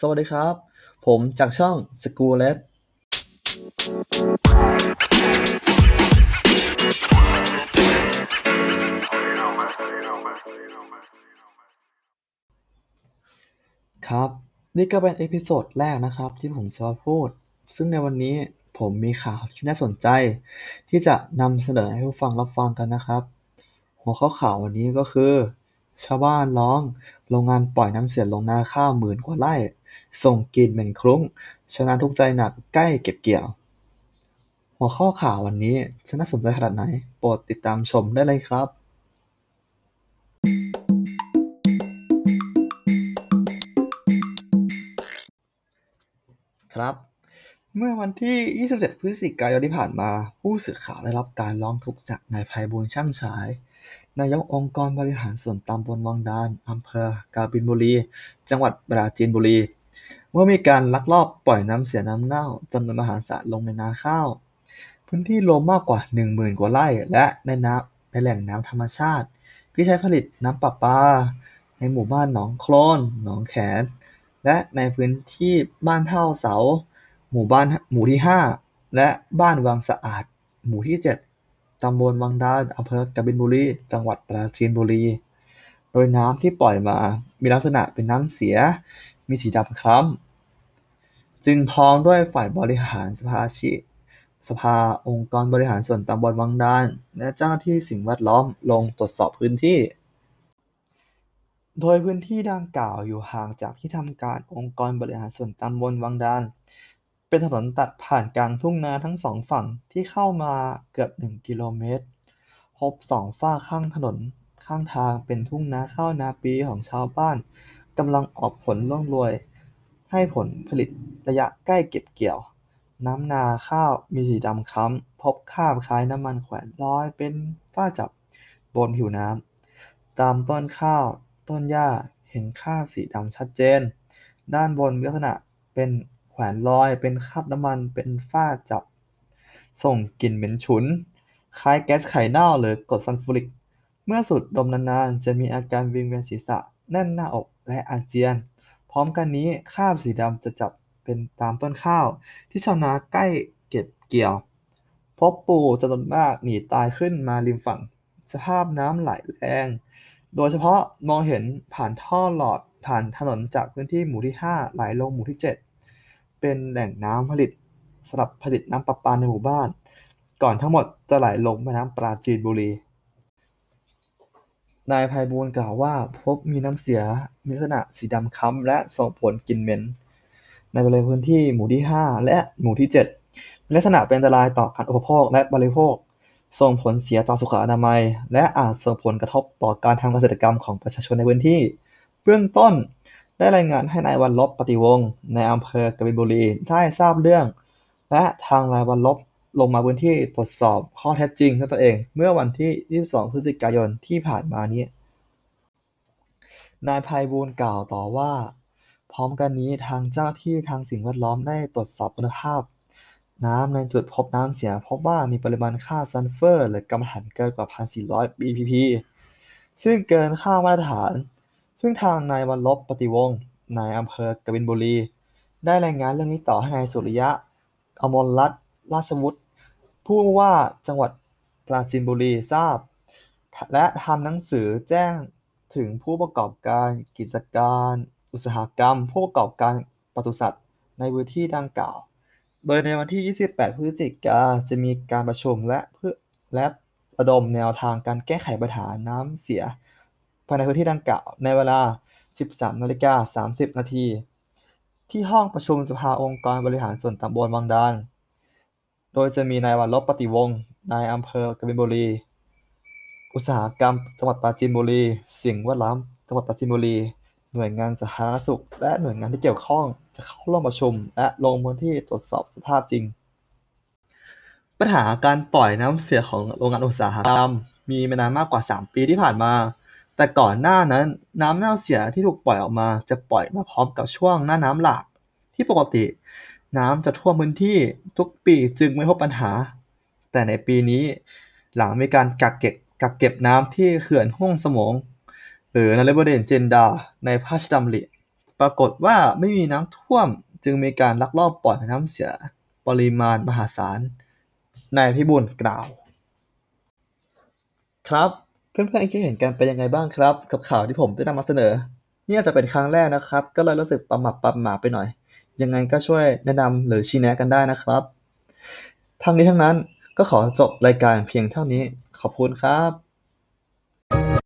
สวัสดีครับ ผมจากช่อง s c h o o l e t ครับ นี่ก็เป็น episode แรกนะครับที่ผมจะมาพูด ซึ่งในวันนี้ผมมีข่าวที่น่าสนใจ ที่จะนำเสนอให้ผู้ฟังรับฟังกันนะครับ หัวข้อข่าววันนี้ก็คือ ชาวบ้านร้อง โรงงานปล่อยน้ำเสียลงนาข้าวหมื่นกว่าไร่ ส่งกลิ่นเหม็นคลุ้ง ชาวนาทุกข์ใจหนัก ใกล้เก็บเกี่ยว หัวข้อข่าววันนี้จะน่าสนใจขนาดไหน โปรดติดตามชมได้เลยครับครับเมื่อวันที่ 27 พฤศจิกายนที่ผ่านมา ผู้สื่อข่าวได้รับการร้องทุกข์จากนายไพบูลย์ช่างฉาย นายกองค์กรบริหารส่วนตำบลวังดาน อำเภอกาฬบุรี จังหวัดปราจีนบุรีว่ามีการลักลอบปล่อยน้ำเสียน้ำเน่าจำนวนมหาศาลลงในนาข้าว พื้นที่รวมมากกว่า 10,000 กว่าไร่ และในน้ำในแหล่งน้ำธรรมชาติ ที่ใช้ผลิตน้ำประปา ในหมู่บ้านหนองโคลน หนองแขน และในพื้นที่บ้านเท่าเสา หมู่บ้านหมู่ที่ 5 และบ้านวังสะอาด หมู่ที่ 7 ตำบลวังดาน อำเภอกบินบุรี จังหวัดปราจีนบุรี โดยน้ำที่ปล่อยมา มีลักษณะเป็นน้ำเสีย มีสีดำคล้ำ จึงพร้องด้วยฝ่ายบริหารสภาชิสภาองค์กรบริหารส่วนตำบลวังดาน และเจ้าหน้าที่สิ่งแวดล้อมลงตรวจสอบพื้นที่ โดยพื้นที่ดังกล่าวอยู่ห่างจากที่ทำการองค์กรบริหารส่วนตำบลวังดาน เป็นถนนตัดผ่านกลางทุ่งนาทั้งสองฝั่งที่เข้ามาเกือบ1กิโลเมตร พบสองฝ้าข้างถนน ข้างทางเป็นทุ่งนาข้าวนาปีของชาวบ้านกำลังออกผลร่วงโรยให้ผลผลิตระยะใกล้เก็บเกี่ยว น้ำนาข้าวมีสีดำคล้ำพบคราบคล้ายน้ำมันแขวนลอยเป็นฝ้าจับบนผิวน้ำตามต้นข้าว ต้นหญ้าเห็นคราบสีดำชัดเจน ด้านบนลักษณะเป็น แขวนลอยเป็นคราบน้ำมันเป็นฝ้าจับ ส่งกลิ่นเหม็นฉุน คล้ายแก๊สไข่เน่าหรือกรดซัลฟูริก เมื่อสูดดมนานๆ จะมีอาการวิงเวียนศีรษะ แน่นหน้าอกและอาเจียน พร้อมกันนี้คราบสีดำจะจับเป็นตามต้นข้าว ที่ชาวนาใกล้เก็บเกี่ยว พบปูจำนวนมากหนีตายขึ้นมาริมฝั่ง สภาพน้ำไหลแรงโดยเฉพาะมองเห็นผ่านท่อหลอดผ่านถนนจากพื้นที่หมู่ที่ 5 ไหลลงหมู่ที่ 7 เป็นแหล่งน้ำผลิตสำหรับผลิตน้ำประปาในหมู่บ้าน ก่อนทั้งหมดจะไหลลงแม่น้ำปราจีนบุรี นายไพบูลย์กล่าวว่าพบมีน้ำเสียมีลักษณะสีดำคล้ำและส่งผลกลิ่นเหม็น ในบริเวณพื้นที่หมู่ที่ 5 และหมู่ที่ 7 มีลักษณะเป็นอันตรายต่อการอุปโภคและบริโภค ส่งผลเสียต่อสุขอนามัย และอาจส่งผลกระทบต่อการทำเกษตรกรรมของประชาชนในพื้นที่ เบื้องต้น ได้รายงานให้นายวันลบปฏิวงศ์นอำเภอกบินบุรีได้ทราบเรื่อง และทางนายวันลบลงมาพื้นที่ตรวจสอบข้อเท็จจริงด้วยตนเอง เมื่อวันที่ 22 พฤศจิกายนที่ผ่านมานี้ นายไพบูลกล่าวต่อว่า พร้อมกันนี้ทางเจ้าที่ทางสิ่งแวดล้อมได้ตรวจสอบคุณภาพ น้ำในจุดพบน้ำเสียพบว่ามีปริมาณค่าซัลเฟอร์ หรือกรรมฐานเกินกว่า 1,400 BPP ซึ่งเกินค่ามาตรฐาน ซึ่งทางนายวันลบ ปฏิวงศ์นายอำเภอกบินบุรี ได้รายงานเรื่องนี้ต่อให้นายสุริยะ อมรรัตน์ราชวุฒิผู้ว่าจังหวัดปราจีนบุรีทราบ และทำหนังสือแจ้งถึงผู้ประกอบการกิจการ อุตสาหกรรม ผู้ประกอบการปศุสัตว์ในพื้นที่ดังกล่าว โดยในวันที่ 28 พฤศจิกาจะมีการประชุมและเพื่อและระดมแนวทางการแก้ไขปัญหาน้ำเสีย ภายในพื้นที่ดังกล่าว ในเวลา 13นาฬิกา30 นาที ที่ห้องประชุมสภาองค์กรบริหารส่วนตำบลวังดาน โดยจะมีนายวันลบปฏิวงศ์นายอำเภอกบินบุรี อุตสาหกรรมจังหวัดปราจีนบุรี สิ่งแวดล้อมจังหวัดปราจีนบุรี หน่วยงานสาธารณสุข และหน่วยงานที่เกี่ยวข้องจะเข้าร่วมประชุม และลงพื้นที่ตรวจสอบสภาพจริง ปัญหาการปล่อยน้ำเสียของโรงงานอุตสาหกรรม มีมานานมากกว่า 3 ปีที่ผ่านมา แต่ก่อนหน้านั้นน้ำเน่าเสียที่ถูกปล่อยออกมาจะปล่อยมาพร้อมกับช่วงหน้าน้ำหลาก ที่ปกติ น้ำจะท่วมพื้นที่ทุกปีจึงไม่พบปัญหา แต่ในปีนี้หลังมีการกักเก็บกักเก็บน้ำที่เขื่อนห้วยสมอง หรือนฤบเดินจินดา ในพระราชดำริปรากฏว่าไม่มีน้ำท่วมจึงมีการลักลอบปล่อยน้ำเสียปริมาณมหาศาลนายพิบูลกล่าว ครับ เพื่อนๆคิดเห็นกันเป็นยังไงบ้างครับ กับข่าวที่ผมได้นำมาเสนอนี่อาจจะเป็นครั้งแรกนะครับ ก็เลยรู้สึกประหม่าประหม่าไปหน่อย ยังไงก็ช่วยแนะนำหรือชี้แนะกันได้นะครับ ทั้งนี้ทั้งนั้นก็ขอจบรายการเพียงเท่านี้ ขอบคุณครับ